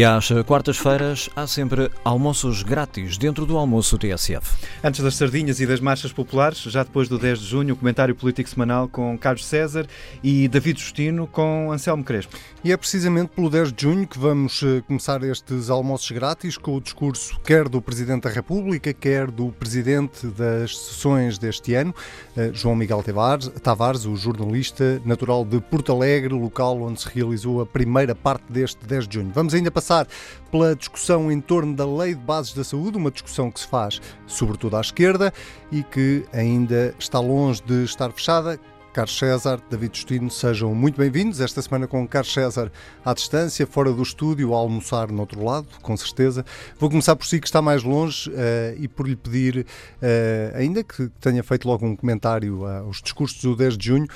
E às quartas-feiras há sempre almoços grátis dentro do almoço TSF. Antes das sardinhas e das marchas populares, já depois do 10 de junho, o comentário político semanal com Carlos César e David Justino com Anselmo Crespo. E é precisamente pelo 10 de junho que vamos eh, começar estes almoços grátis com o discurso quer do Presidente da República, quer do Presidente das sessões deste ano, eh, João Miguel Tavares, o jornalista natural de Porto Alegre, local onde se realizou a primeira parte deste 10 de junho. Vamos ainda passar pela discussão em torno da Lei de Bases da Saúde, uma discussão que se faz sobretudo à esquerda e que ainda está longe de estar fechada. Carlos César, David Justino, sejam muito bem-vindos. Esta semana com Carlos César à distância, fora do estúdio, a almoçar no outro lado, com certeza. Vou começar por si, que está mais longe, uh, e por lhe pedir, uh, ainda que tenha feito logo um comentário aos discursos do 10 de junho,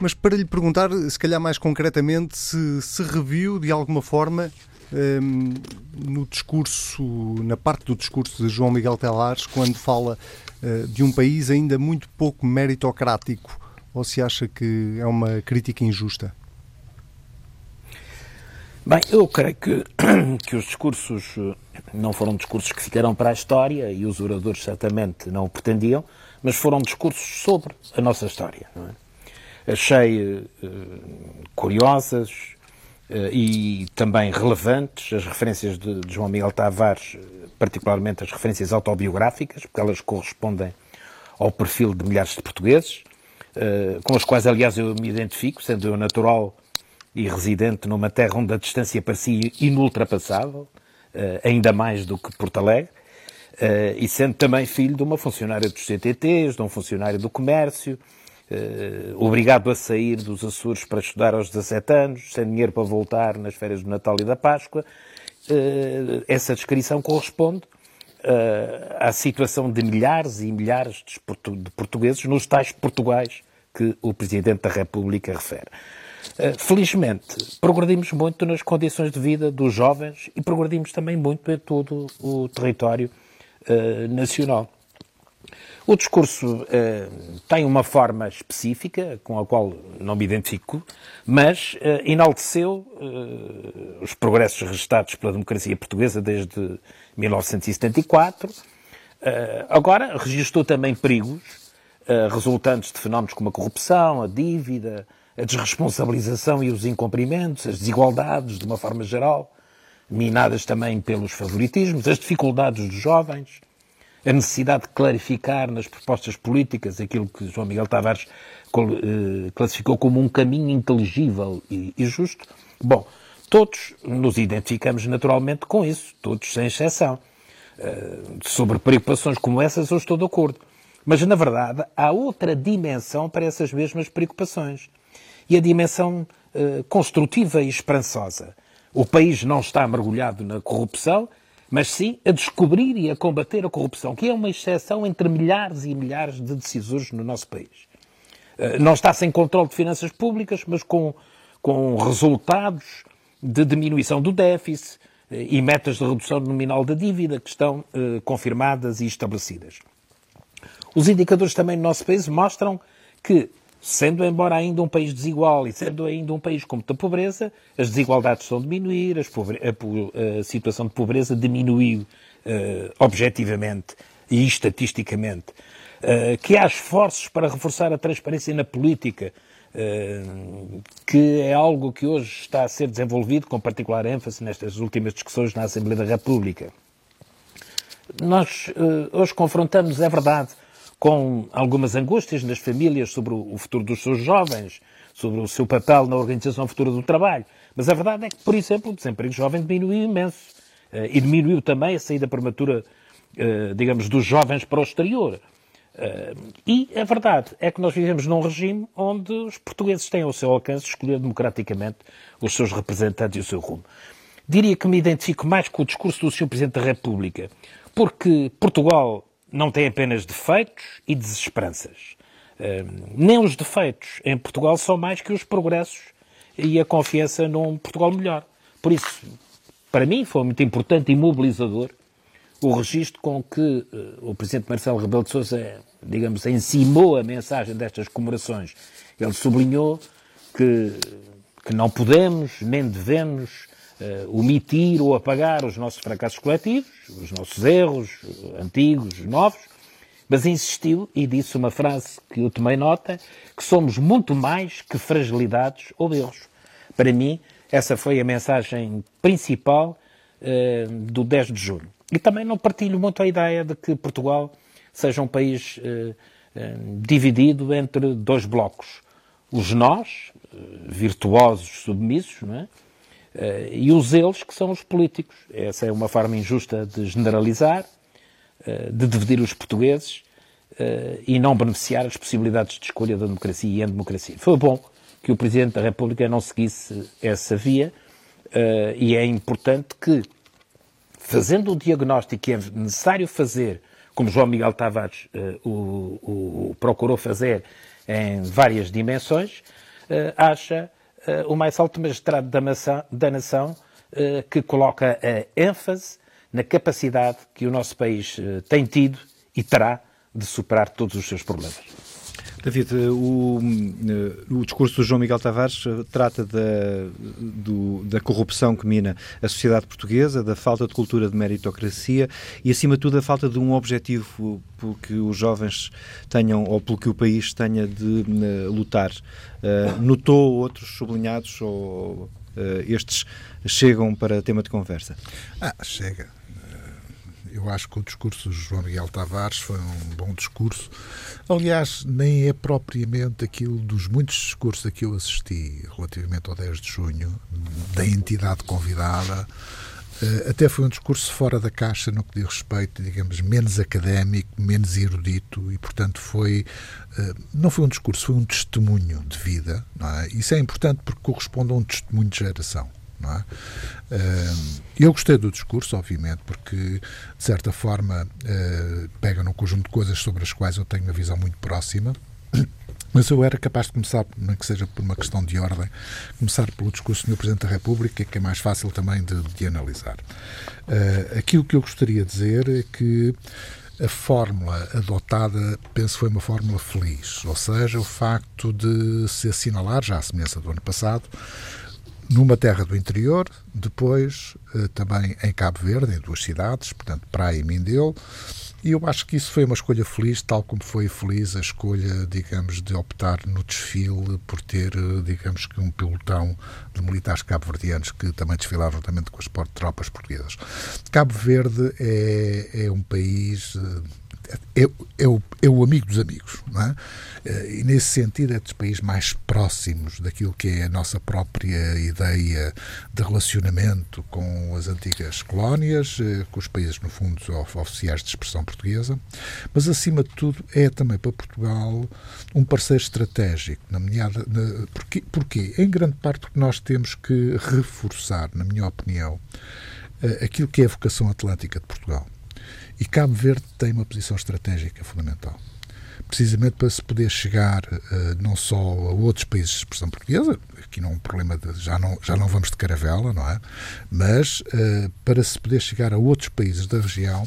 mas para lhe perguntar, se calhar mais concretamente, se se reviu de alguma forma um, no discurso, na parte do discurso de João Miguel Telares, quando fala uh, de um país ainda muito pouco meritocrático, ou se acha que é uma crítica injusta? Bem, eu creio que, que os discursos eh, não foram discursos que ficaram para a história e os oradores certamente não o pretendiam, mas foram discursos sobre a nossa história. É? Achei uh, curiosas, e também relevantes as referências de, de João Miguel Tavares, particularmente as referências autobiográficas, porque elas correspondem ao perfil de milhares de portugueses, eh, com os quais, aliás, eu me identifico, sendo eu natural e residente numa terra onde a distância parecia inultrapassável, eh, ainda mais do que Porto Alegre, e sendo também filho de uma funcionária dos CTTs, de um funcionário do comércio, obrigado a sair dos Açores para estudar aos 17 anos, sem dinheiro para voltar nas férias do Natal e da Páscoa. Uh, essa descrição corresponde uh, à situação de milhares e milhares de, portugueses nos tais Portugais que o Presidente da República refere. felizmente, progredimos muito nas condições de vida dos jovens e progredimos também muito em todo o território nacional. O discurso eh, tem uma forma específica, com a qual não me identifico, mas eh, enalteceu eh, os progressos registrados pela democracia portuguesa desde 1974. Eh, agora, registrou também perigos resultantes de fenómenos como a corrupção, a dívida, a desresponsabilização e os incumprimentos, as desigualdades, de uma forma geral, minadas também pelos favoritismos, as dificuldades dos jovens a necessidade de clarificar nas propostas políticas aquilo que João Miguel Tavares eh, classificou como um caminho inteligível e justo. Bom, todos nos identificamos naturalmente com isso, todos sem exceção. Eh, sobre preocupações como essas eu estou de acordo. Mas, na verdade, há outra dimensão para essas mesmas preocupações. E a dimensão uh, construtiva e esperançosa. O país não está mergulhado na corrupção, mas sim a descobrir e a combater a corrupção, que é uma exceção entre milhares e milhares de decisores no nosso país. Eh, não está sem controle de finanças públicas, mas com, com resultados de diminuição do déficit eh, e metas de redução nominal da dívida que estão eh, confirmadas e estabelecidas. Os indicadores também no nosso país mostram que sendo embora ainda um país desigual e sendo ainda um país com muita pobreza, as desigualdades estão a diminuir, a, a, situação de pobreza diminuiu uh, objetivamente e estatisticamente. Uh, que há esforços para reforçar a transparência na política, uh, que é algo que hoje está a ser desenvolvido com particular ênfase nestas últimas discussões na Assembleia da República. Nós hoje confrontamos, é verdade, com algumas angústias nas famílias sobre o futuro dos seus jovens, sobre o seu papel na organização futura do trabalho. Mas a verdade é que, por exemplo, o desemprego jovem diminuiu imenso. Eh, e diminuiu também a saída prematura, eh, digamos, dos jovens para o exterior. Eh, e a verdade é que nós vivemos num regime onde os portugueses têm ao seu alcance escolher democraticamente os seus representantes e o seu rumo. Diria que me identifico mais com o discurso do Sr. Presidente da República, porque Portugal não tem apenas defeitos e desesperanças. Uh, nem os defeitos em Portugal são mais que os progressos e a confiança num Portugal melhor. Por isso, para mim, foi muito importante e mobilizador o registro com que uh, o Presidente Marcelo Rebelo de Sousa, digamos, encimou a mensagem destas comemorações. Ele sublinhou que, que não podemos nem devemos uh, omitir ou apagar os nossos fracassos coletivos, os nossos erros, antigos, novos, mas insistiu e disse uma frase que eu tomei nota, que somos muito mais que fragilidades ou erros. Para mim, essa foi a mensagem principal uh, do 10 de julho. E também não partilho muito a ideia de que Portugal seja um país uh, dividido entre dois blocos. Os nós, virtuosos, submissos, não é? E os eles, que são os políticos. Essa é uma forma injusta de generalizar, de dividir os portugueses e não beneficiar as possibilidades de escolha da democracia e a democracia. Foi bom que o Presidente da República não seguisse essa via e é importante que fazendo o diagnóstico que é necessário fazer, como João Miguel Tavares o, o, procurou fazer em várias dimensões, acha o mais alto magistrado da, maçã, da nação que coloca a ênfase na capacidade que o nosso país tem tido e terá de superar todos os seus problemas. David, o, eh, o discurso do João Miguel Tavares eh, trata da, do, da corrupção que mina a sociedade portuguesa, da falta de cultura de meritocracia e, acima de tudo, da falta de um objetivo pelo que os jovens tenham ou pelo que o país tenha de lutar. Uh, notou outros sublinhados ou uh, estes chegam para tema de conversa? Ah, chega eu acho que o discurso do João Miguel Tavares foi um bom discurso. Aliás, nem é propriamente aquilo dos muitos discursos a que eu assisti relativamente ao 10 de junho, da entidade convidada. Eh, até foi um discurso fora da caixa no que diz respeito, digamos, menos académico, menos erudito e, portanto, foi. Eh, não foi um discurso, foi um testemunho de vida. É? Isso é importante porque corresponde a um testemunho de geração. É? Eu gostei do discurso, obviamente, porque, de certa forma, eh, pega num conjunto de coisas sobre as quais eu tenho uma visão muito próxima. Mas eu era capaz de começar, não que seja por uma questão de ordem, começar pelo discurso do. Presidente da República, que é mais fácil também de, de analisar. Uh, aquilo que eu gostaria de dizer é que a fórmula adotada, penso, foi uma fórmula feliz. Ou seja, o facto de se assinalar, já à semelhança do ano passado, numa terra do interior, depois eh, também em Cabo Verde, em duas cidades, portanto Praia e Mindelo, e eu acho que isso foi uma escolha feliz, tal como foi feliz a escolha, digamos, de optar no desfile por ter, eh, digamos que um pelotão de militares cabo-verdianos que também desfilaram juntamente com as tropas portuguesas. Cabo Verde é, é um país eh, é, é, o, é o amigo dos amigos, não é? Eh, e nesse sentido é dos países mais próximos daquilo que é a nossa própria ideia de relacionamento com as antigas colónias, eh, com os países, no fundo, oficiais de expressão portuguesa, mas acima de tudo é também para Portugal um parceiro estratégico, na minha, na, porque, porque em grande parte o que nós temos que reforçar, na minha opinião, eh, aquilo que é a vocação atlântica de Portugal e Cabo Verde tem uma posição estratégica fundamental. Precisamente para se poder chegar uh, não só a outros países de expressão portuguesa, aqui não é um problema de, já não já não vamos de caravela, não é? Mas uh, para se poder chegar a outros países da região,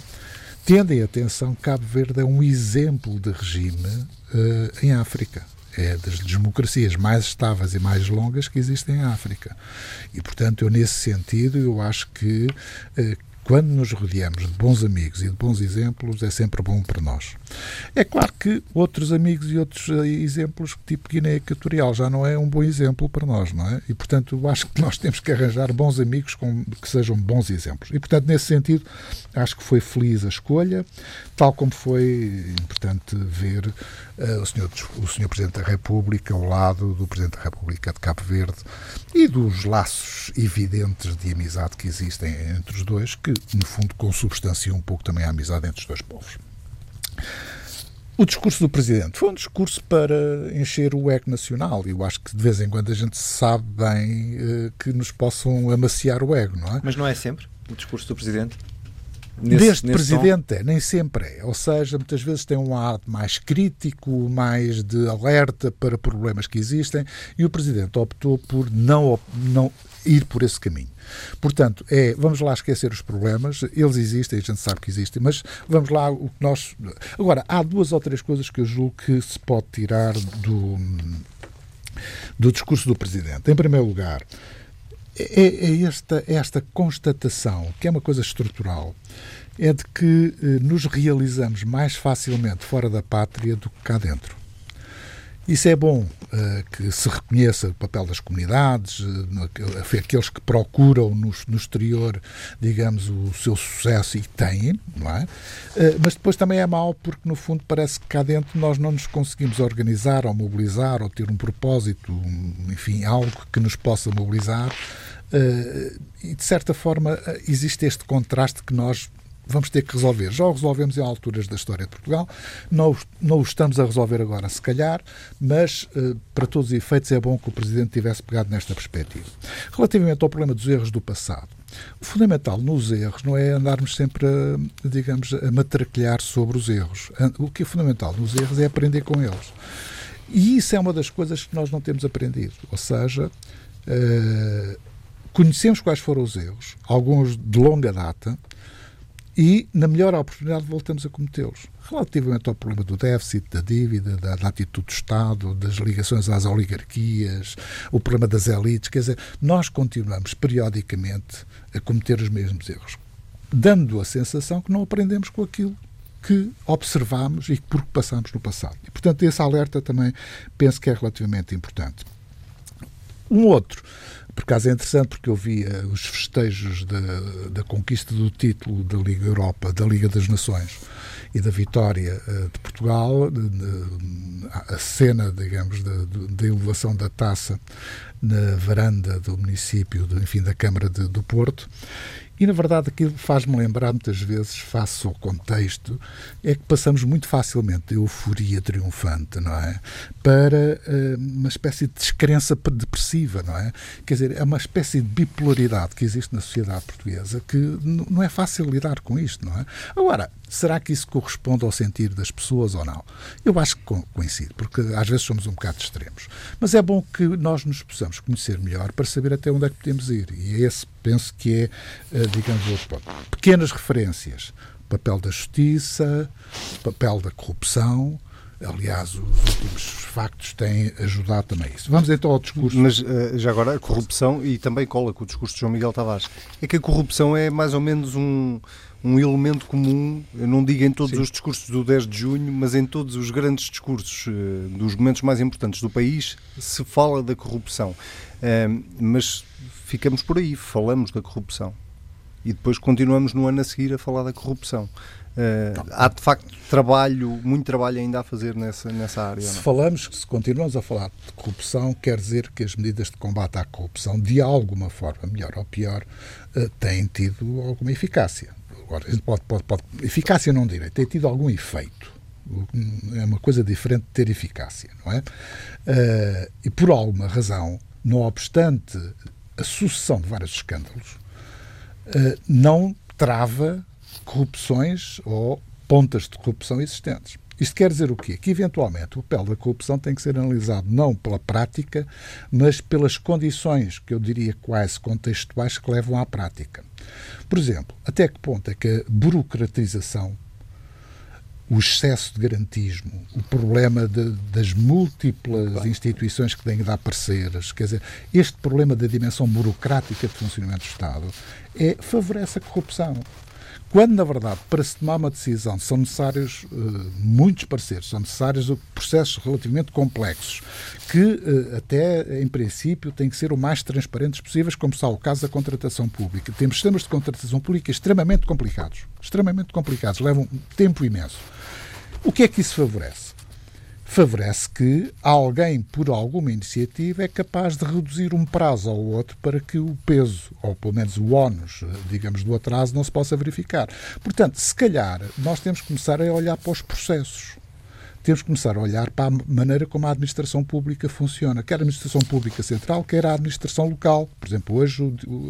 tendem atenção, Cabo Verde é um exemplo de regime uh, em África é das democracias mais estáveis e mais longas que existem em África. E, portanto, eu nesse sentido, eu acho que quando nos rodeamos de bons amigos e de bons exemplos, é sempre bom para nós. É claro que outros amigos e outros eh, exemplos, tipo Guiné Equatorial, já não é um bom exemplo para nós, não é? E, portanto, acho que nós temos que arranjar bons amigos com, que sejam bons exemplos. E, portanto, nesse sentido, acho que foi feliz a escolha, tal como foi importante ver uh, o, senhor, o senhor Presidente da República ao lado do Presidente da República de Cabo Verde e dos laços evidentes de amizade que existem entre os dois, que, no fundo, consubstanciam um pouco também a amizade entre os dois povos. O discurso do Presidente foi um discurso para encher o ego nacional. Eu acho que de vez em quando a gente sabe bem uh, que nos possam amaciar o ego, não é? Mas não é sempre o discurso do Presidente? Nesse, Deste nesse presidente é, nem sempre é. Ou seja, muitas vezes tem um lado mais crítico, mais de alerta para problemas que existem, e o presidente optou por não, não ir por esse caminho. Portanto, é, vamos lá esquecer os problemas, eles existem, a gente sabe que existem, mas vamos lá o que nós. Agora, há duas ou três coisas que eu julgo que se pode tirar do, do discurso do Presidente. Em primeiro lugar, é, é esta, é esta constatação, que é uma coisa estrutural, é de que eh, nos realizamos mais facilmente fora da pátria do que cá dentro. Isso é bom uh, que se reconheça o papel das comunidades, uh, aqueles que procuram no, no, exterior, digamos, o seu sucesso e têm, não é? Uh, mas depois também é mau porque, no fundo, parece que cá dentro nós não nos conseguimos organizar ou mobilizar ou ter um propósito, um, enfim, algo que nos possa mobilizar. e, de certa forma, existe este contraste que nós vamos ter que resolver. Já o resolvemos em alturas da história de Portugal, não, não o estamos a resolver agora, se calhar, mas eh, para todos os efeitos é bom que o Presidente tivesse pegado nesta perspectiva. Relativamente ao problema dos erros do passado, o fundamental nos erros não é andarmos sempre a, digamos, a matraquilhar sobre os erros. O que é fundamental nos erros é aprender com eles. E isso é uma das coisas que nós não temos aprendido. Ou seja, uh, conhecemos quais foram os erros, alguns de longa data, e, na melhor oportunidade, voltamos a cometê-los. Relativamente ao problema do déficit, da dívida, da, da, atitude do Estado, das ligações às oligarquias, o problema das elites, quer dizer, nós continuamos periodicamente a cometer os mesmos erros, dando a sensação que não aprendemos com aquilo que observamos e porque passamos no passado. E, portanto, esse alerta também penso que é relativamente importante. Um outro por acaso é interessante porque eu via os festejos da, da conquista do título da Liga Europa, da Liga das Nações e da vitória uh, de Portugal, a cena, digamos, da elevação da taça na varanda do município, enfim, da Câmara de, do Porto, e, na verdade, aquilo faz-me lembrar, muitas vezes, face ao contexto, é que passamos muito facilmente da euforia triunfante, não é? Para uh, uma espécie de descrença depressiva, não é? Quer dizer, é uma espécie de bipolaridade que existe na sociedade portuguesa que não é fácil lidar com isto, não é? Agora, será que isso corresponde ao sentir das pessoas ou não? Eu acho que coincide, porque às vezes somos um bocado extremos. Mas é bom que nós nos possamos conhecer melhor para saber até onde é que podemos ir. E é esse penso que é, eh, digamos, outro ponto. Pequenas referências. Papel da justiça, papel da corrupção, Aliás, os últimos factos têm ajudado também a isso. Vamos então ao discurso. Mas eh, já agora, a corrupção, e também cola com o discurso de João Miguel Tavares, é que a corrupção é mais ou menos um, um elemento comum, eu não digo em todos Sim. os discursos do 10 de junho, mas em todos os grandes discursos eh, dos momentos mais importantes do país, se fala da corrupção. mas ficamos por aí, falamos da corrupção. E depois continuamos no ano a seguir a falar da corrupção. Uh, há de facto trabalho, muito trabalho ainda a fazer nessa, nessa área. Se não? falamos, se continuamos a falar de corrupção, quer dizer que as medidas de combate à corrupção, de alguma forma, melhor ou pior, uh, têm tido alguma eficácia. Agora, pode, pode, pode, eficácia não direi, tem tido algum efeito. É uma coisa diferente de ter eficácia, não é? Uh, e por alguma razão, não obstante a sucessão de vários escândalos, não trava corrupções ou pontas de corrupção existentes. Isto quer dizer o quê? Que, eventualmente, o papel da corrupção tem que ser analisado não pela prática, mas pelas condições, que eu diria quase contextuais, que levam à prática. Por exemplo, até que ponto é que a burocratização, o excesso de garantismo, o problema de, das múltiplas instituições que têm de dar parceiras, quer dizer, este problema da dimensão burocrática de funcionamento do Estado é, favorece a corrupção. Quando, na verdade, para se tomar uma decisão são necessários uh, muitos parceiros, são necessários processos relativamente complexos, que uh, até, em princípio, têm que ser o mais transparentes possíveis, como está o caso da contratação pública. Temos sistemas de contratação pública extremamente complicados, extremamente complicados, levam tempo imenso. O que é que isso favorece? Favorece que alguém, por alguma iniciativa, é capaz de reduzir um prazo ao outro para que o peso, ou pelo menos o ónus, digamos, do atraso não se possa verificar. Portanto, se calhar, nós temos que começar a olhar para os processos. Temos que começar a olhar para a maneira como a administração pública funciona, quer a administração pública central, quer a administração local. Por exemplo, hoje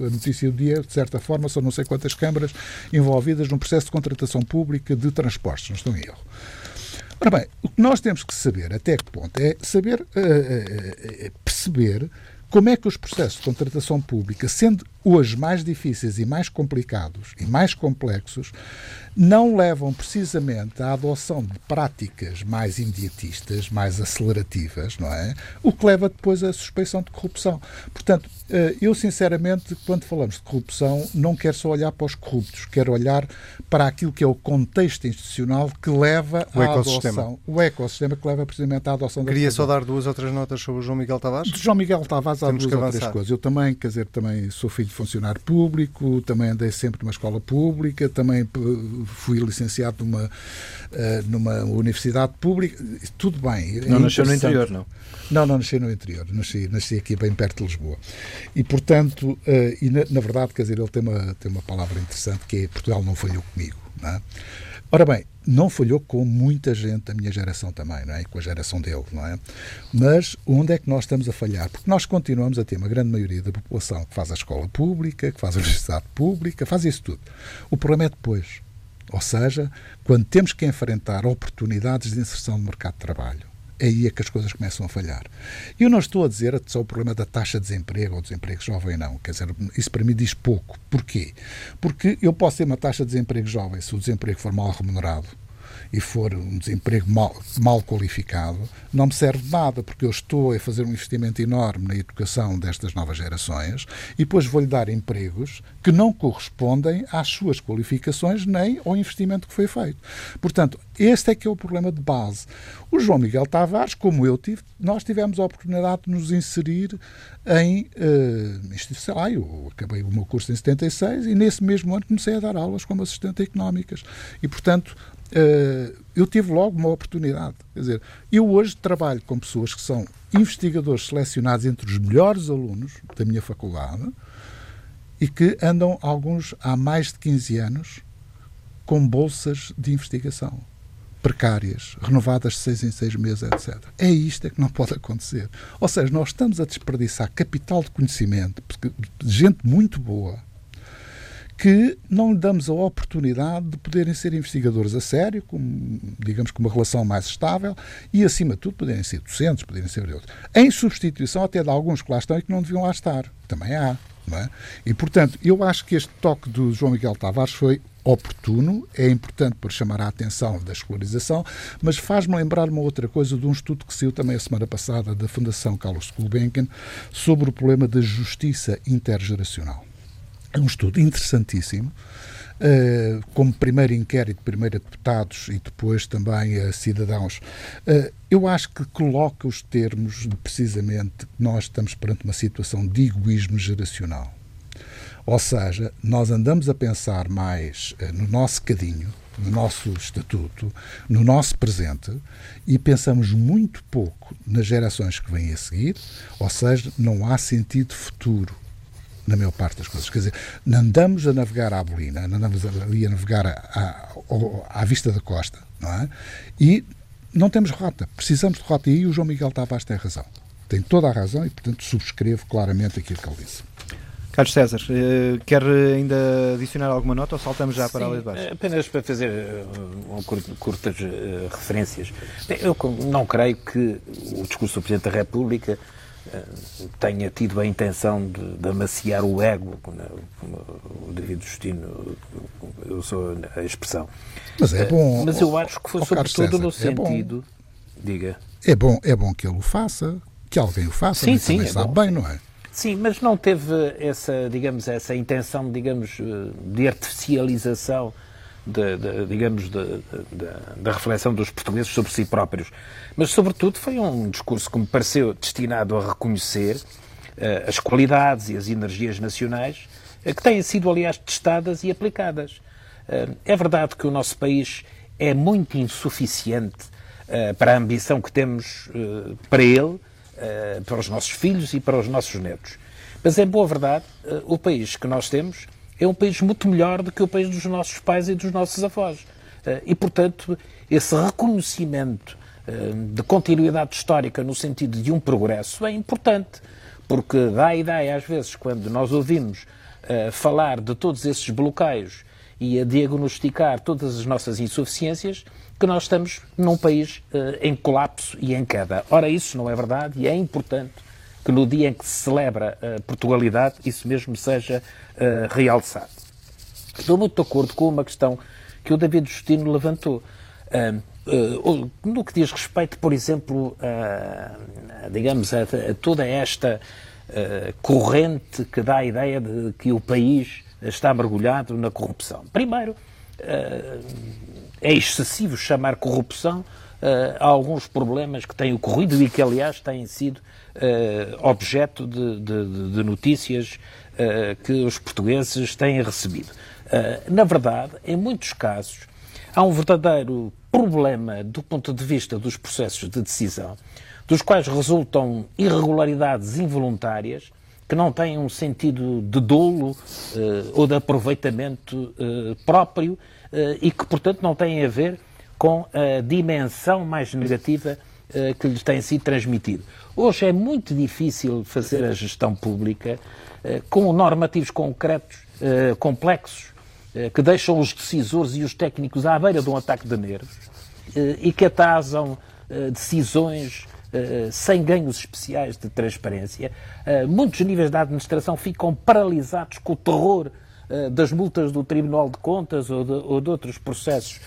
a notícia do dia, de certa forma, são não sei quantas câmaras envolvidas num processo de contratação pública de transportes, não estou em erro. Ora bem, o que nós temos que saber, até que ponto, é saber uh, uh, perceber como é que os processos de contratação pública, sendo hoje mais difíceis e mais complicados e mais complexos, não levam precisamente à adoção de práticas mais imediatistas, mais acelerativas, não é? O que leva depois à suspeição de corrupção. Portanto, eh, eu sinceramente, quando falamos de corrupção, não quero só olhar para os corruptos, quero olhar para aquilo que é o contexto institucional que leva o à ecossistema. adoção. O ecossistema que leva precisamente à adoção da Queria só dar duas ou três notas sobre o João Miguel Tavares. de João Miguel Tavares há Temos duas ou três coisas. Eu também, quer dizer, também sou filho de funcionário público, também andei sempre numa escola pública, também p- fui licenciado numa, eh, numa universidade pública. Tudo bem. é Não nasceu no interior, não. Não, não nasci no interior, nasci, nasci aqui bem perto de Lisboa. E, portanto, eh, e na, na verdade, quer dizer, ele tem uma, tem uma palavra interessante que é Portugal não falhou comigo. Não é? Ora bem, não falhou com muita gente da minha geração também, não é? Com a geração dele, não é? Mas onde é que nós estamos a falhar? Porque nós continuamos a ter uma grande maioria da população que faz a escola pública, que faz a universidade pública, faz isso tudo. O problema é depois. Ou seja, quando temos que enfrentar oportunidades de inserção no mercado de trabalho, aí é que as coisas começam a falhar. Eu não estou a dizer só o problema da taxa de desemprego ou desemprego jovem, não. Quer dizer, isso para mim diz pouco. Porquê? Porque eu posso ter uma taxa de desemprego jovem se o desemprego for mal remunerado e for um desemprego mal, mal qualificado, não me serve nada, porque eu estou a fazer um investimento enorme na educação destas novas gerações e depois vou-lhe dar empregos que não correspondem às suas qualificações nem ao investimento que foi feito. Portanto, este é que é o problema de base. O João Miguel Tavares, como eu tive, nós tivemos a oportunidade de nos inserir em, uh, sei lá, eu acabei o meu curso em 76 e nesse mesmo ano comecei a dar aulas como assistente económicas. E, portanto, eu tive logo uma oportunidade. Quer dizer, eu hoje trabalho com pessoas que são investigadores selecionados entre os melhores alunos da minha faculdade e que andam, alguns, há mais de 15 anos com bolsas de investigação precárias, renovadas de seis em seis meses, etc. É isto é que não pode acontecer. Ou seja, nós estamos a desperdiçar capital de conhecimento, gente muito boa, que não lhe damos a oportunidade de poderem ser investigadores a sério, com, digamos, com uma relação mais estável e, acima de tudo, poderem ser docentes, poderem ser outros. Em substituição até de alguns que lá estão e que não deviam lá estar. Também há. Não é? E, portanto, eu acho que este toque do João Miguel Tavares foi oportuno, é importante para chamar a atenção da escolarização, mas faz-me lembrar uma outra coisa de um estudo que saiu também a semana passada da Fundação Carlos Gulbenkian sobre o problema da justiça intergeracional. Um estudo interessantíssimo. Uh, como primeiro inquérito, primeiro a deputados e depois também a cidadãos, uh, eu acho que coloca os termos de precisamente que nós estamos perante uma situação de egoísmo geracional. Ou seja, nós andamos a pensar mais uh, no nosso cadinho, no nosso estatuto, no nosso presente e pensamos muito pouco nas gerações que vêm a seguir, ou seja, não há sentido futuro na maior parte das coisas. Quer dizer, não andamos a navegar à bolina, não andamos ali a navegar à, à, à vista da costa, não é? E não temos rota, precisamos de rota. E aí o João Miguel Tavares tem razão. Tem toda a razão e, portanto, subscrevo claramente aquilo que ele disse. Carlos César, eh, quer ainda adicionar alguma nota ou saltamos já para Sim, a lei de baixo? Apenas para fazer uh, curtas uh, referências. Bem, eu não creio que o discurso do Presidente da República tenha tido a intenção de, de amaciar o ego, como o David Justino usou a expressão. Mas é bom. Mas eu acho que foi sobretudo no César, sentido. É diga. É bom, é bom que ele o faça, que alguém o faça, sim, mas sim, também é sabe bom. bem, não é? Sim, mas não teve essa, digamos, essa intenção, digamos, de artificialização de, de, digamos, da reflexão dos portugueses sobre si próprios. Mas, sobretudo, foi um discurso que me pareceu destinado a reconhecer uh, as qualidades e as energias nacionais uh, que têm sido, aliás, testadas e aplicadas. Uh, é verdade que o nosso país é muito insuficiente para a ambição que temos para ele, para os nossos filhos e para os nossos netos. Mas, em boa verdade, o país que nós temos é um país muito melhor do que o país dos nossos pais e dos nossos avós. E, portanto, esse reconhecimento de continuidade histórica no sentido de um progresso é importante, porque dá a ideia, às vezes, quando nós ouvimos falar de todos esses bloqueios e a diagnosticar todas as nossas insuficiências, que nós estamos num país em colapso e em queda. Ora, isso não é verdade e é importante que no dia em que se celebra a Portugalidade, isso mesmo seja uh, realçado. Estou muito de acordo com uma questão que o David Justino levantou. Uh, uh, no que diz respeito, por exemplo, digamos, a, a toda esta corrente que dá a ideia de que o país está mergulhado na corrupção. Primeiro, é excessivo chamar corrupção a alguns problemas que têm ocorrido e que, aliás, têm sido objeto de, de, de notícias que os portugueses têm recebido. Eh, na verdade, em muitos casos, há um verdadeiro problema do ponto de vista dos processos de decisão, dos quais resultam irregularidades involuntárias que não têm um sentido de dolo ou de aproveitamento próprio e que, portanto, não têm a ver com a dimensão mais negativa que lhes tem sido transmitido. Hoje é muito difícil fazer a gestão pública com normativos concretos, complexos, eh, que deixam os decisores e os técnicos à beira de um ataque de nervos e que atasam decisões sem ganhos especiais de transparência. Muitos níveis da administração ficam paralisados com o terror das multas do Tribunal de Contas ou de, ou de outros processos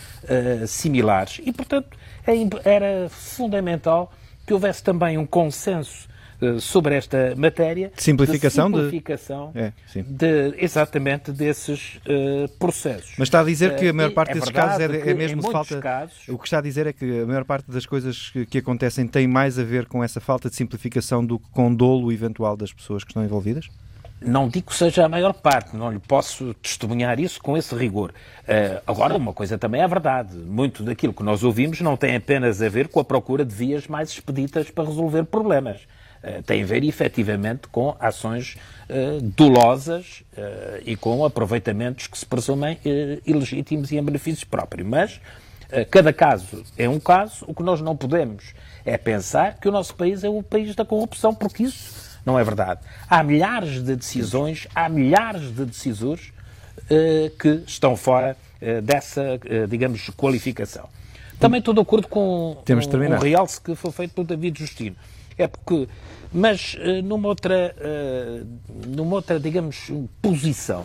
similares. E, portanto, é era fundamental que houvesse também um consenso eh, sobre esta matéria. De simplificação? De simplificação de, é, de exatamente desses uh, processos. Mas está a dizer que a maior eh, parte é desses casos é, é mesmo de falta. Casos, o que está a dizer é que a maior parte das coisas que, que, acontecem tem mais a ver com essa falta de simplificação do que com dolo eventual das pessoas que estão envolvidas? Não digo que seja a maior parte, não lhe posso testemunhar isso com esse rigor. Uh, agora, uma coisa também é verdade: muito daquilo que nós ouvimos não tem apenas a ver com a procura de vias mais expeditas para resolver problemas. Eh, tem a ver efetivamente com ações uh, dolosas uh, e com aproveitamentos que se presumem uh, ilegítimos e em benefício próprio. Mas cada caso é um caso, o que nós não podemos é pensar que o nosso país é o país da corrupção, porque isso não é verdade. Há milhares de decisões, há milhares de decisores que estão fora dessa, digamos, qualificação. Também estou de acordo com Temos um, um realce que foi feito pelo David Justino. É porque, mas uh, numa outra, uh, numa outra, digamos, posição,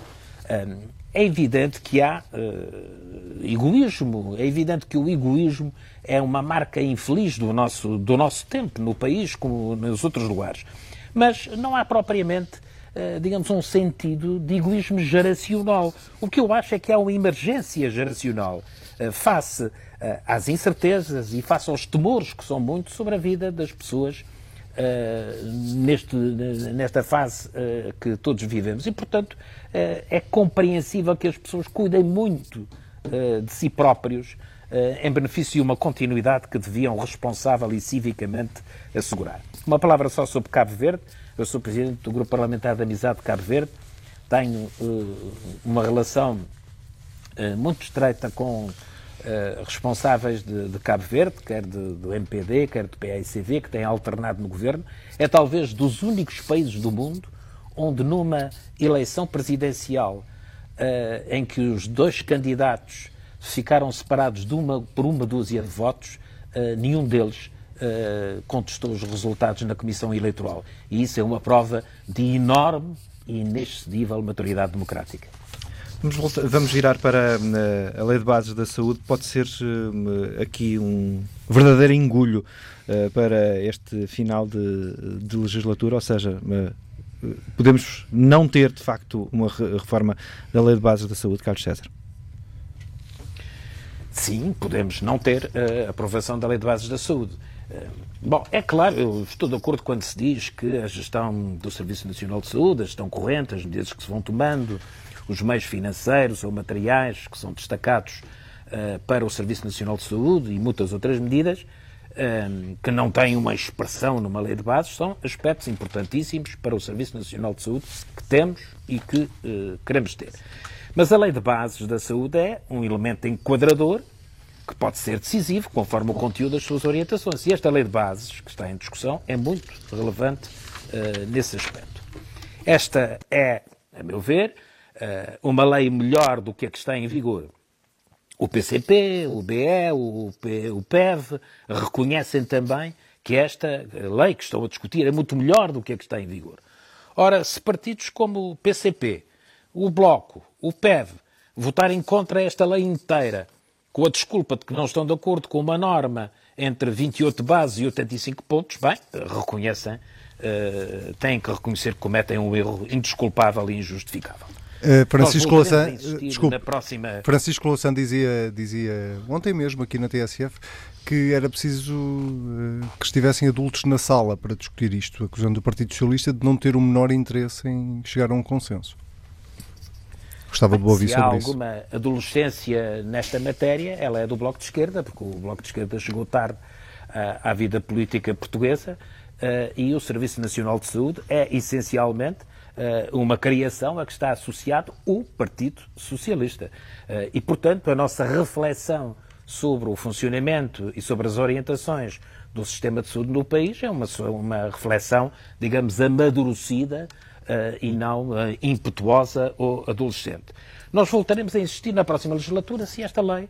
um, é evidente que há uh, egoísmo, é evidente que o egoísmo é uma marca infeliz do nosso, do nosso tempo, no país como nos outros lugares. Mas não há propriamente, digamos, um sentido de egoísmo geracional. O que eu acho é que há uma emergência geracional face às incertezas e face aos temores que são muitos sobre a vida das pessoas neste, nesta fase que todos vivemos. E, portanto, é compreensível que as pessoas cuidem muito de si próprios em benefício de uma continuidade que deviam responsável e civicamente assegurar. Uma palavra só sobre Cabo Verde. Eu sou presidente do Grupo Parlamentar de Amizade de Cabo Verde. Tenho uma relação muito estreita com eh, responsáveis de, de, Cabo Verde, quer de, do MPD, quer do PAICV, que têm alternado no governo, é talvez dos únicos países do mundo onde numa eleição presidencial uh, em que os dois candidatos ficaram separados uma, por uma dúzia de votos, uh, nenhum deles uh, contestou os resultados na Comissão Eleitoral. E isso é uma prova de enorme e inexcedível maturidade democrática. Vamos, voltar, vamos virar para uh, a Lei de Bases da Saúde. Pode ser aqui um verdadeiro engulho para este final de, de legislatura, ou seja, podemos não ter de facto uma reforma da Lei de Bases da Saúde, Carlos César? Sim, podemos não ter a aprovação da Lei de Bases da Saúde. Bom, é claro, eu estou de acordo quando se diz que a gestão do Serviço Nacional de Saúde, a gestão corrente, as medidas que se vão tomando, os meios financeiros ou materiais que são destacados uh, para o Serviço Nacional de Saúde e muitas outras medidas uh, que não têm uma expressão numa lei de bases, são aspectos importantíssimos para o Serviço Nacional de Saúde que temos e que uh, queremos ter. Mas a lei de bases da saúde é um elemento enquadrador que pode ser decisivo conforme o conteúdo das suas orientações. E esta lei de bases que está em discussão é muito relevante uh, nesse aspecto. Esta é, a meu ver, uh, uma lei melhor do que a que está em vigor. O PCP, o BE, o, P, o PEV reconhecem também que esta lei que estão a discutir é muito melhor do que a que está em vigor. Ora, se partidos como o PCP, o Bloco, o PEV, votarem contra esta lei inteira, com a desculpa de que não estão de acordo com uma norma entre 28 bases e 85 pontos, bem, reconhecem, uh, têm que reconhecer que cometem um erro indesculpável e injustificável. Uh, Francisco Louçã, desculpe, próxima... Francisco Louçã dizia, dizia ontem mesmo aqui na TSF que era preciso uh, que estivessem adultos na sala para discutir isto, acusando o Partido Socialista de não ter o menor interesse em chegar a um consenso. Gostava de ouvir sobre isso. Se há alguma adolescência nesta matéria, ela é do Bloco de Esquerda, porque o Bloco de Esquerda chegou tarde uh, à vida política portuguesa uh, e o Serviço Nacional de Saúde é essencialmente uh, uma criação a que está associado o Partido Socialista. e, portanto, a nossa reflexão sobre o funcionamento e sobre as orientações do sistema de saúde no país é uma, uma reflexão, digamos, amadurecida e não uh, impetuosa ou adolescente. Nós voltaremos a insistir na próxima legislatura se esta lei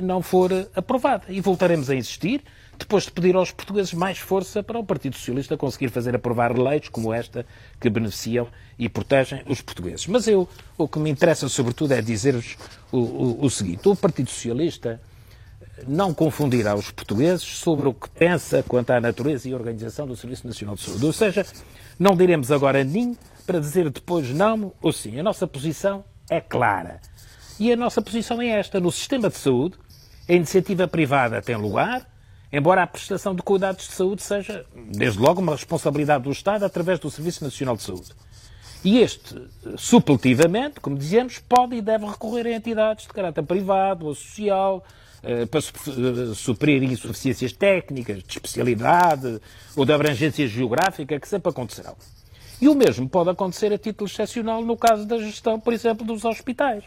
não for uh, aprovada. E voltaremos a insistir depois de pedir aos portugueses mais força para o Partido Socialista conseguir fazer aprovar leis como esta que beneficiam e protegem os portugueses. Mas eu, o que me interessa sobretudo é dizer-vos o, o, o seguinte: o Partido Socialista não confundirá os portugueses sobre o que pensa quanto à natureza e organização do Serviço Nacional de Saúde. Ou seja, não diremos agora nem para dizer depois não ou sim. A nossa posição é clara. E a nossa posição é esta. No sistema de saúde, a iniciativa privada tem lugar, embora a prestação de cuidados de saúde seja, desde logo, uma responsabilidade do Estado através do Serviço Nacional de Saúde. E este, supletivamente, como dizemos, pode e deve recorrer a entidades de caráter privado ou social eh, para eh, suprir insuficiências técnicas, de especialidade ou de abrangência geográfica, que sempre acontecerão. E o mesmo pode acontecer a título excepcional no caso da gestão, por exemplo, dos hospitais.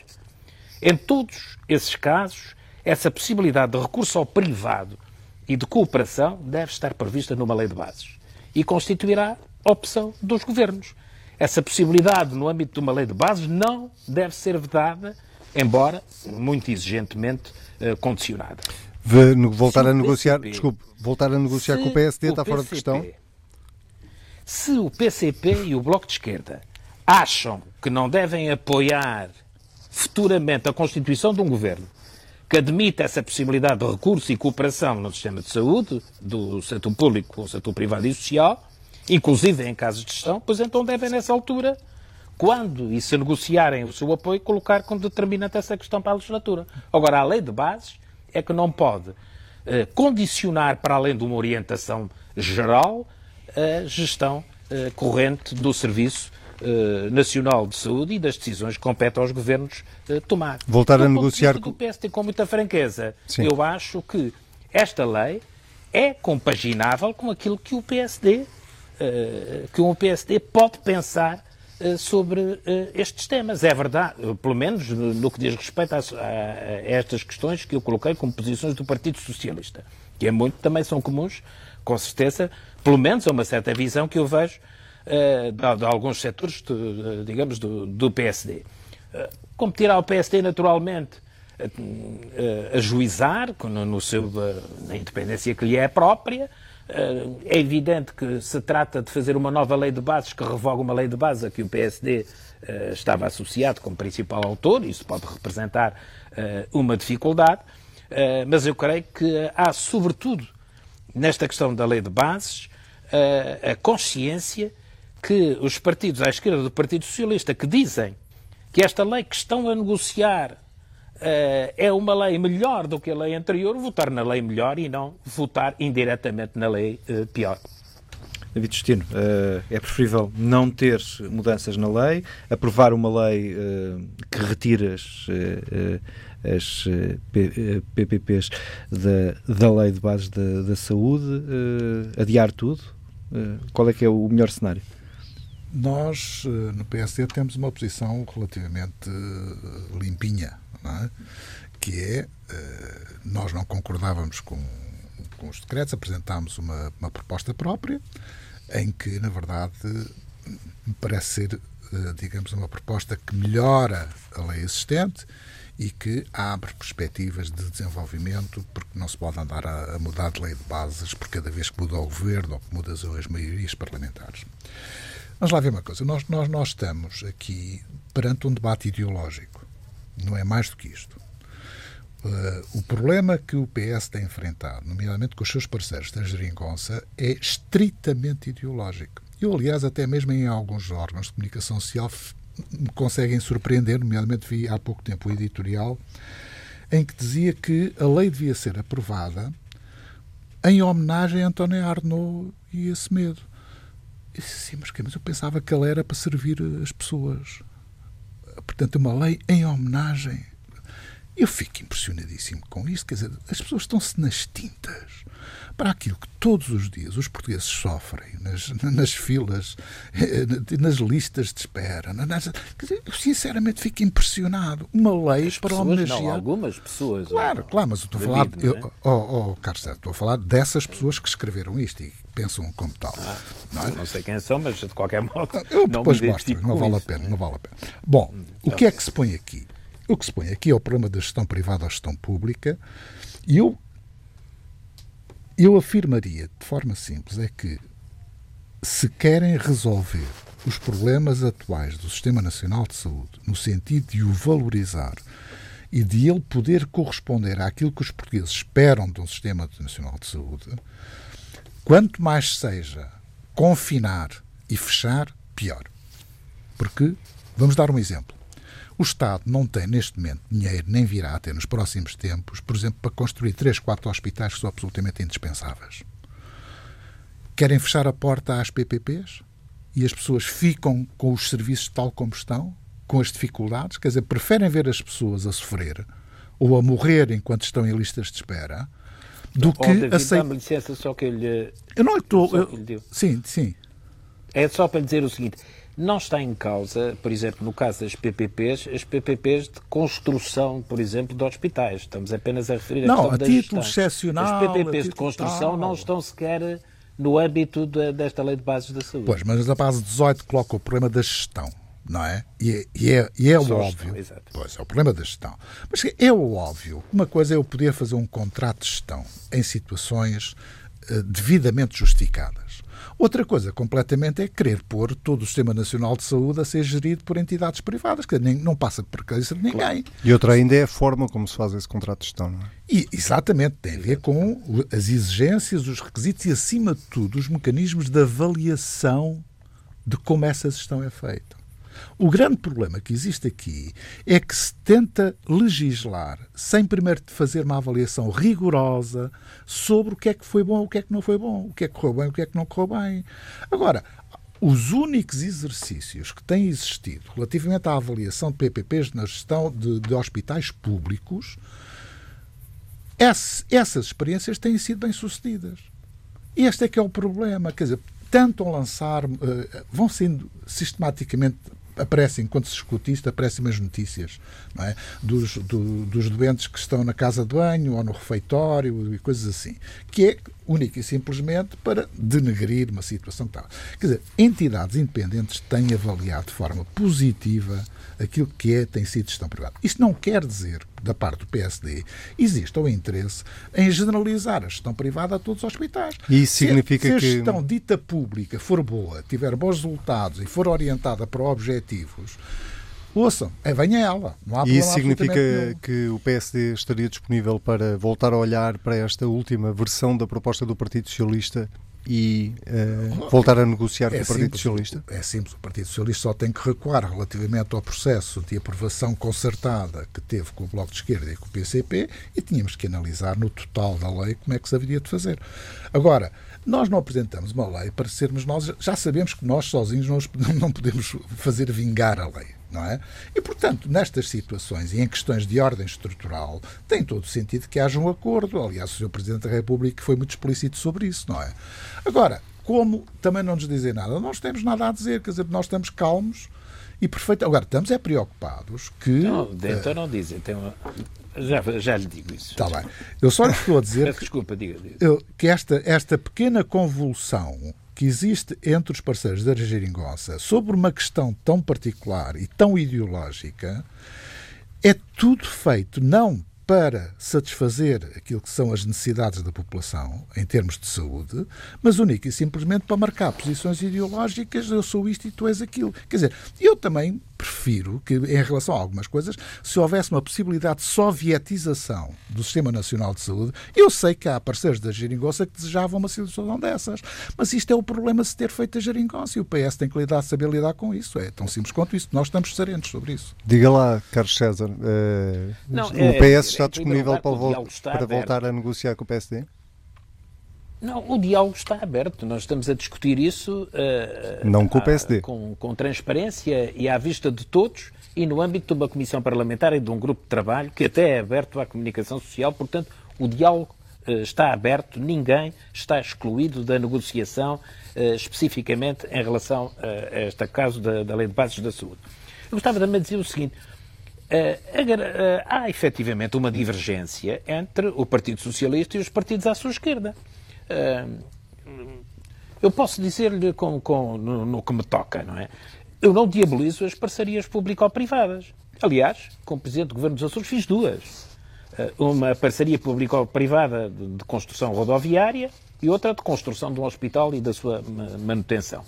Em todos esses casos, essa possibilidade de recurso ao privado e de cooperação deve estar prevista numa lei de bases e constituirá opção dos governos. Essa possibilidade, no âmbito de uma lei de bases, não deve ser vedada, embora muito exigentemente uh, condicionada. voltar a negociar, desculpe, voltar a negociar com o PSD está fora de questão? Se o PCP e o Bloco de Esquerda acham que não devem apoiar futuramente a constituição de um governo que admita essa possibilidade de recurso e cooperação no sistema de saúde, do setor público com o setor privado e social, inclusive em casos de gestão, pois então devem, nessa altura, quando e se negociarem o seu apoio, colocar como determinante essa questão para a legislatura. Agora, a lei de bases é que não pode eh, condicionar, para além de uma orientação geral, a gestão uh, corrente do Serviço uh, Nacional de Saúde e das decisões que competem aos governos uh, tomar. Voltar do a negociar com o PSD com muita franqueza. Sim. Eu acho que esta lei é compaginável com aquilo que o PSD que o PSD pode pensar sobre estes temas. É verdade, pelo menos no que diz respeito a, estas questões que eu coloquei como posições do Partido Socialista, que é muito, também são comuns, com certeza, pelo menos a uma certa visão que eu vejo uh, de, de, alguns setores, de, digamos, do, do PSD. Uh, eh, competirá ao PSD, naturalmente, a, a juizar no, no seu, na independência que lhe é própria. Uh, é evidente que se trata de fazer uma nova lei de bases que revoga uma lei de base a que o PSD uh, estava associado como principal autor, isso pode representar uh, uma dificuldade, mas eu creio que há, sobretudo, nesta questão da lei de bases, a, a consciência que os partidos à esquerda do Partido Socialista que dizem que esta lei que estão a negociar uh, é uma lei melhor do que a lei anterior, votar na lei melhor e não votar indiretamente na lei uh, pior. David Destino, uh, é preferível não ter mudanças na lei, aprovar uma lei que retira as, as PPPs da, da lei de bases da, da saúde, adiar tudo? Eh, qual é que é o melhor cenário? Nós, eh, no PSD, temos uma posição relativamente eh, limpinha, não é? que é, nós não concordávamos com, com os decretos, apresentámos uma, uma proposta própria, em que, na verdade, me parece ser, digamos, uma proposta que melhora a lei existente e que abre perspectivas de desenvolvimento, porque não se pode andar a, a mudar de lei de bases por cada vez que muda o governo ou que mudam as maiorias parlamentares. Vamos lá ver uma coisa. Nós, nós, nós estamos aqui perante um debate ideológico. Não é mais do que isto. Uh, o problema que o PS tem enfrentado, nomeadamente com os seus parceiros da Geringonça, é estritamente ideológico. Eu, aliás, até mesmo em alguns órgãos de comunicação social me conseguem surpreender, nomeadamente vi há pouco tempo o editorial, em que dizia que a lei devia ser aprovada em homenagem a António Arnaud e a Semedo. Eu disse, sim, mas, eu pensava que ela era para servir as pessoas. Portanto, uma lei em homenagem. Eu fico impressionadíssimo com isto. Quer dizer, as pessoas estão-se nas tintas para aquilo que todos os dias os portugueses sofrem nas, nas filas, nas listas de espera. Nas, dizer, eu sinceramente fico impressionado. Uma lei As para pessoas, homenagear. Não, algumas pessoas. Claro, claro, mas eu estou a falar. eu, é? oh, oh, Carlos, estou a falar dessas pessoas que escreveram isto e pensam como tal. Ah, não, é? não, sei quem são, mas de qualquer modo. Eu depois mostro, não vale a pena, não vale a pena. Bom, o que é que se põe aqui? O que se põe aqui é o problema da gestão privada à gestão pública. E eu eu afirmaria, de forma simples, é que se querem resolver os problemas atuais do Sistema Nacional de Saúde, no sentido de o valorizar e de ele poder corresponder àquilo que os portugueses esperam de um Sistema Nacional de Saúde, quanto mais seja confinar e fechar, pior. Porque, vamos dar um exemplo. O Estado não tem, neste momento, dinheiro, nem virá a ter nos próximos tempos, por exemplo, para construir três, quatro hospitais que são absolutamente indispensáveis. Querem fechar a porta às PPPs e as pessoas ficam com os serviços tal como estão, com as dificuldades, quer dizer, preferem ver as pessoas a sofrer ou a morrer enquanto estão em listas de espera do que aceitar. licença, só que eu lhe. Eu não estou. Eu... Sim, sim. É só para lhe dizer o seguinte: não está em causa, por exemplo, no caso das PPPs, as PPPs de construção, por exemplo, de hospitais. Estamos apenas a referir a Não, a título excepcional. As PPPs de construção tal. não estão sequer no âmbito de, desta lei de bases da saúde. Pois, mas a base 18 coloca o problema da gestão. Não é? E, é, e é, e é o óbvio. Gestão, pois, é o problema da gestão. Mas é o óbvio. Uma coisa é eu poder fazer um contrato de gestão em situações uh, devidamente justificadas. Outra coisa completamente é querer pôr todo o Sistema Nacional de Saúde a ser gerido por entidades privadas, que nem, não passa por cabeça de ninguém. Claro. E outra ainda é a forma como se faz esse contrato de gestão, não é? E, exatamente, tem a ver com as exigências, os requisitos e, acima de tudo, os mecanismos de avaliação de como essa gestão é feita. O grande problema que existe aqui é que se tenta legislar sem primeiro fazer uma avaliação rigorosa sobre o que é que foi bom, o que é que não foi bom, o que é que correu bem, o que é que não correu bem. Agora, os únicos exercícios que têm existido relativamente à avaliação de PPPs na gestão de, de hospitais públicos, esse, essas experiências têm sido bem-sucedidas. Este é que é o problema. Quer dizer, tentam lançar, uh, vão sendo sistematicamente aparecem, quando se discute isto, aparecem as notícias é? dos, do, dos doentes que estão na casa de banho ou no refeitório e coisas assim, que é única e simplesmente para denegrir uma situação que está. Quer dizer, entidades independentes têm avaliado de forma positiva aquilo que é, tem sido gestão privada. Isto não quer dizer, da parte do PSD, existe o interesse em generalizar a gestão privada a todos os hospitais. E isso significa que... Se a gestão que... dita pública for boa, tiver bons resultados e for orientada para objetivos, ouçam, é, venha ela. Não há e isso significa que o PSD estaria disponível para voltar a olhar para esta última versão da proposta do Partido Socialista e uh, voltar a negociar é com o Partido simples, Socialista? É simples, o Partido Socialista só tem que recuar relativamente ao processo de aprovação concertada que teve com o Bloco de Esquerda e com o PCP e tínhamos que analisar no total da lei como é que se haveria de fazer. Agora, nós não apresentamos uma lei para sermos nós, já sabemos que nós sozinhos não podemos fazer vingar a lei não é? E, portanto, nestas situações e em questões de ordem estrutural, tem todo o sentido que haja um acordo. Aliás, o Sr. Presidente da República foi muito explícito sobre isso, não é? Agora, como também não nos dizem nada, nós temos nada a dizer, quer dizer, nós estamos calmos e perfeito. Agora, estamos é preocupados que. Não, então não dizem, tem uma... Já, já lhe digo isso. Está bem. Eu só lhe estou a dizer. Desculpa, diga, diga. Que esta, esta pequena convulsão que existe entre os parceiros da Geringonça sobre uma questão tão particular e tão ideológica é tudo feito não para satisfazer aquilo que são as necessidades da população em termos de saúde, mas única e simplesmente para marcar posições ideológicas, eu sou isto e tu és aquilo. Quer dizer, eu também prefiro que, em relação a algumas coisas, se houvesse uma possibilidade de sovietização do Sistema Nacional de Saúde, eu sei que há parceiros da geringonça que desejavam uma situação dessas, mas isto é o problema de se ter feito a geringonça e o PS tem que lidar, saber lidar com isso. É tão simples quanto isso. Nós estamos serenos sobre isso. Diga lá, Carlos César, uh, Não, o é, PS está disponível lugar, para, para voltar a negociar com o PSD? Não, o diálogo está aberto. Nós estamos a discutir isso uh, não com o PSD. Com, com, transparência e à vista de todos e no âmbito de uma comissão parlamentar e de um grupo de trabalho que até é aberto à comunicação social. Portanto, o diálogo uh, está aberto, ninguém está excluído da negociação, uh, especificamente em relação a este caso da, da Lei de Bases da Saúde. Eu gostava também de dizer o seguinte. Há efetivamente uma divergência entre o Partido Socialista e os partidos à sua esquerda. Eu posso dizer-lhe com, com, no, no, que me toca, não é? Eu não diabolizo as parcerias público-privadas. Aliás, como Presidente do Governo dos Açores fiz duas. Uma parceria público-privada de construção rodoviária e outra de construção de um hospital e da sua manutenção.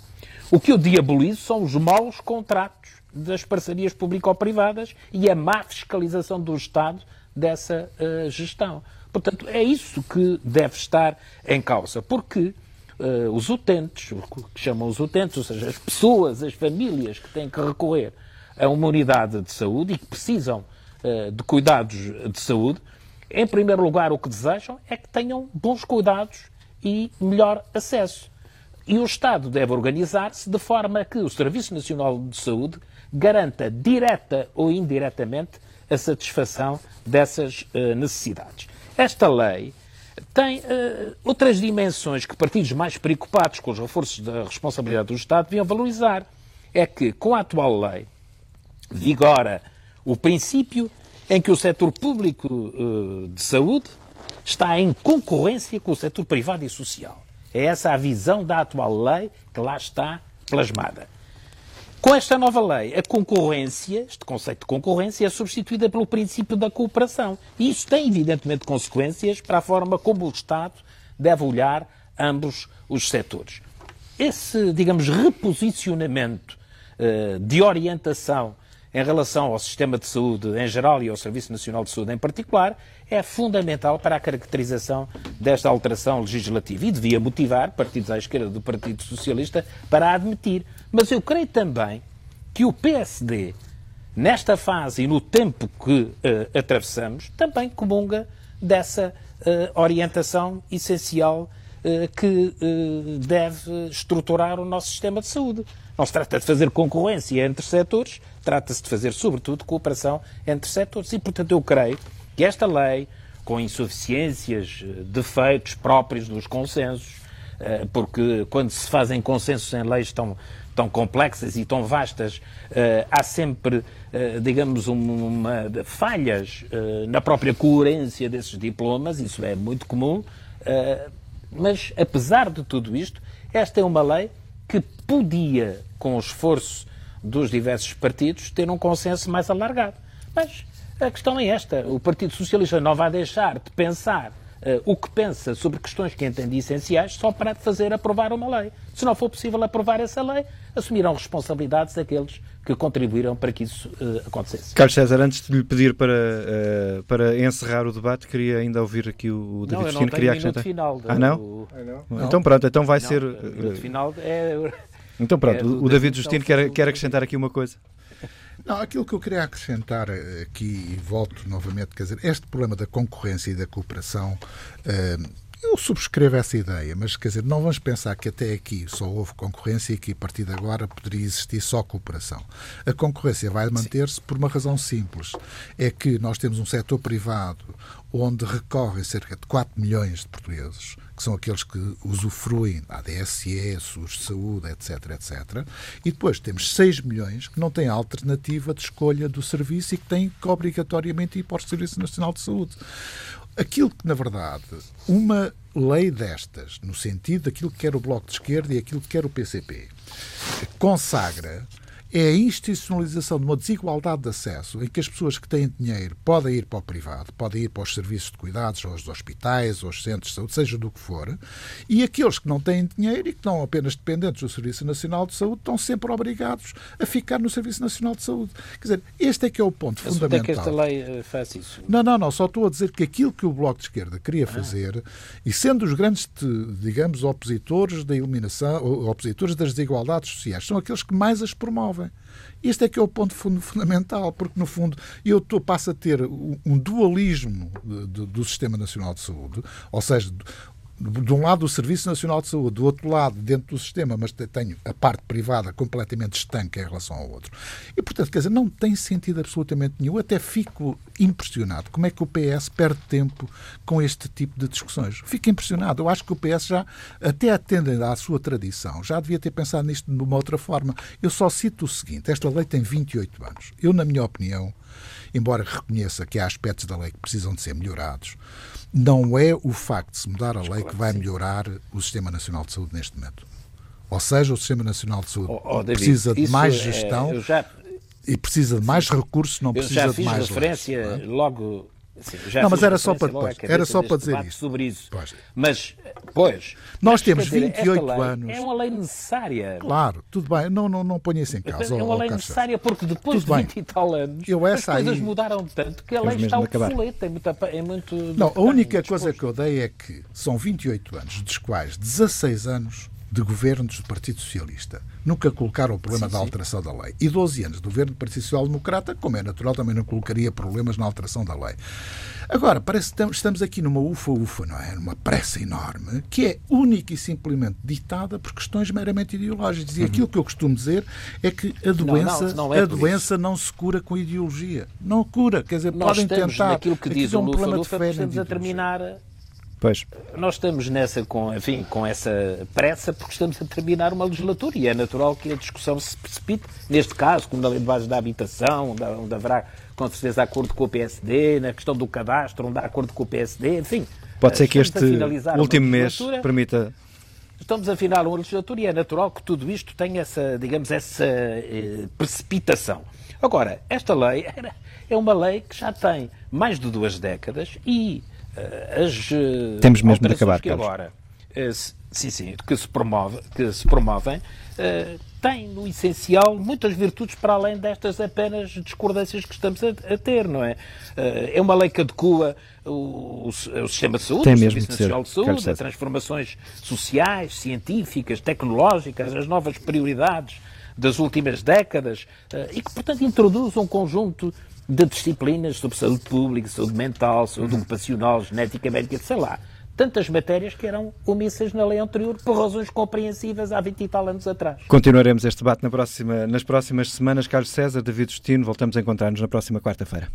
O que eu diabolizo são os maus contratos das parcerias público-privadas e a má fiscalização do Estado dessa uh, gestão. Portanto, é isso que deve estar em causa, porque uh, os utentes, o que chamam os utentes, ou seja, as pessoas, as famílias que têm que recorrer a uma unidade de saúde e que precisam uh, de cuidados de saúde, em primeiro lugar, o que desejam é que tenham bons cuidados e melhor acesso. E o Estado deve organizar-se de forma que o Serviço Nacional de Saúde garanta direta ou indiretamente a satisfação dessas uh, necessidades. Esta lei tem uh, outras dimensões que partidos mais preocupados com os reforços da responsabilidade do Estado deviam valorizar. É que, com a atual lei, vigora o princípio em que o setor público uh, de saúde está em concorrência com o setor privado e social. É essa a visão da atual lei que lá está plasmada. Com esta nova lei, a concorrência, este conceito de concorrência, é substituída pelo princípio da cooperação. E isso tem, evidentemente, consequências para a forma como o Estado deve olhar ambos os setores. Esse, digamos, reposicionamento uh, de orientação em relação ao sistema de saúde em geral e ao Serviço Nacional de Saúde em particular, é fundamental para a caracterização desta alteração legislativa e devia motivar partidos à esquerda do Partido Socialista para a admitir. Mas eu creio também que o PSD, nesta fase e no tempo que uh, atravessamos, também comunga dessa uh, orientação essencial que deve estruturar o nosso sistema de saúde. Não se trata de fazer concorrência entre setores, trata-se de fazer, sobretudo, cooperação entre setores. E, portanto, eu creio que esta lei, com insuficiências, defeitos próprios dos consensos, porque quando se fazem consensos em leis tão tão complexas e tão vastas, há sempre, digamos, uma, uma falhas na própria coerência desses diplomas, isso é muito comum, mas apesar de tudo isto, esta é uma lei que podia, com o esforço dos diversos partidos, ter um consenso mais alargado. Mas a questão é esta: o Partido Socialista não vai deixar de pensar uh, o que pensa sobre questões que entende essenciais só para fazer aprovar uma lei. Se não for possível aprovar essa lei, assumirão responsabilidades aqueles que contribuíram para que isso uh, acontecesse. Carlos César, antes de lhe pedir para, uh, para encerrar o debate, queria ainda ouvir aqui o, o David não, Justino. Queria acrescentar. Final ah, não? O... Ah, não? Então pronto, então vai não, ser. O final é. Então pronto, é o David Justino quer, quer acrescentar aqui uma coisa. Não, aquilo que eu queria acrescentar aqui, e volto novamente, quer dizer, este problema da concorrência e da cooperação. Eu subscrevo essa ideia, mas quer dizer, não vamos pensar que até aqui só houve concorrência e que a partir de agora poderia existir só cooperação. A concorrência vai manter-se por uma razão simples: é que nós temos um setor privado onde recorrem cerca de 4 milhões de portugueses, que são aqueles que usufruem da ADSE, SUS de saúde, etc, etc. E depois temos 6 milhões que não têm alternativa de escolha do serviço e que têm que obrigatoriamente ir para o Serviço Nacional de Saúde. Aquilo que, na verdade, uma lei destas, no sentido daquilo que quer o Bloco de Esquerda e aquilo que quer o PCP, consagra é a institucionalização de uma desigualdade de acesso em que as pessoas que têm dinheiro podem ir para o privado, podem ir para os serviços de cuidados, aos hospitais, aos centros de saúde, seja do que for, e aqueles que não têm dinheiro e que estão apenas dependentes do Serviço Nacional de Saúde estão sempre obrigados a ficar no Serviço Nacional de Saúde. Quer dizer, este é que é o ponto Mas fundamental. é que esta lei eh, faz isso? Não, não, não, só estou a dizer que aquilo que o Bloco de Esquerda queria fazer, e sendo os grandes, digamos, opositores da eliminação, opositores das desigualdades sociais, são aqueles que mais as promovem. Este é que é o ponto fundamental, porque, no fundo, eu passo a ter um dualismo do Sistema Nacional de Saúde, ou seja, de um lado o Serviço Nacional de Saúde, do outro lado dentro do sistema, mas tenho a parte privada completamente estanque em relação ao outro. E, portanto, quer dizer, não tem sentido absolutamente nenhum. Até fico impressionado como é que o PS perde tempo com este tipo de discussões. Fico impressionado. Eu acho que o PS já, até atendendo à sua tradição, já devia ter pensado nisto de uma outra forma. Eu só cito o seguinte: esta lei tem 28 anos. Eu, na minha opinião, embora reconheça que há aspectos da lei que precisam de ser melhorados, não é o facto de se mudar a lei que vai melhorar o Sistema Nacional de Saúde neste momento. Ou seja, o Sistema Nacional de Saúde oh, oh, David, precisa de mais é, gestão é, já, e precisa de mais recursos, não precisa de mais. Eu já fiz referência leis, é? logo Sim, não, mas era só para depois. Era só para dizer isso. Sobre isso. Pois. Mas, pois. Nós mas, temos 28 anos. É uma lei necessária. Claro, tudo bem. Não, não, não ponha isso em causa. É uma lei necessária porque depois tudo de 20 bem. e tal anos eu essa as coisas aí... mudaram tanto que a lei está obsoleta. É muito, é muito. Não, a única coisa que eu dei é que são 28 anos, dos quais 16 anos de governos do Partido Socialista. Nunca colocaram o problema sim, da alteração sim. da lei. E 12 anos de governo do Partido Social Democrata, como é natural, também não colocaria problemas na alteração da lei. Agora, parece que estamos aqui numa ufa-ufa, não é? Numa pressa enorme, que é única e simplesmente ditada por questões meramente ideológicas. E uhum. aquilo que eu costumo dizer é que a doença não, não, não é a doença não se cura com ideologia. Não cura. Quer dizer, Nós podem tentar. Naquilo que diz é um o Lufa, Lufa, estamos a terminar Pois. Nós estamos nessa, com, enfim, com essa pressa porque estamos a terminar uma legislatura e é natural que a discussão se precipite, neste caso, como na lei de base da habitação, onde, onde haverá com certeza acordo com o PSD, na questão do cadastro, onde há acordo com o PSD, enfim. Pode ser que este último mês permita estamos a final uma legislatura e é natural que tudo isto tenha essa, digamos, essa eh, precipitação. Agora, esta lei é uma lei que já tem mais de duas décadas e as eh, Temos mesmo de acabar, que agora eh, sim, sim, que se, promove, que se promovem têm, no essencial, muitas virtudes para além destas apenas discordâncias que estamos a, a ter, não é? É uma lei que adequa o, o, o sistema de saúde, Tem o Serviço Nacional de Saúde, as transformações sociais, científicas, tecnológicas, as novas prioridades das últimas décadas e que, portanto, introduz um conjunto de disciplinas sobre saúde pública, saúde mental, saúde ocupacional, genética médica, sei lá. Tantas matérias que eram omissas na lei anterior por razões compreensíveis há 20 e tal anos atrás. Continuaremos este debate na próxima, nas próximas semanas. Carlos César, David Justino, voltamos a encontrar-nos na próxima quarta-feira.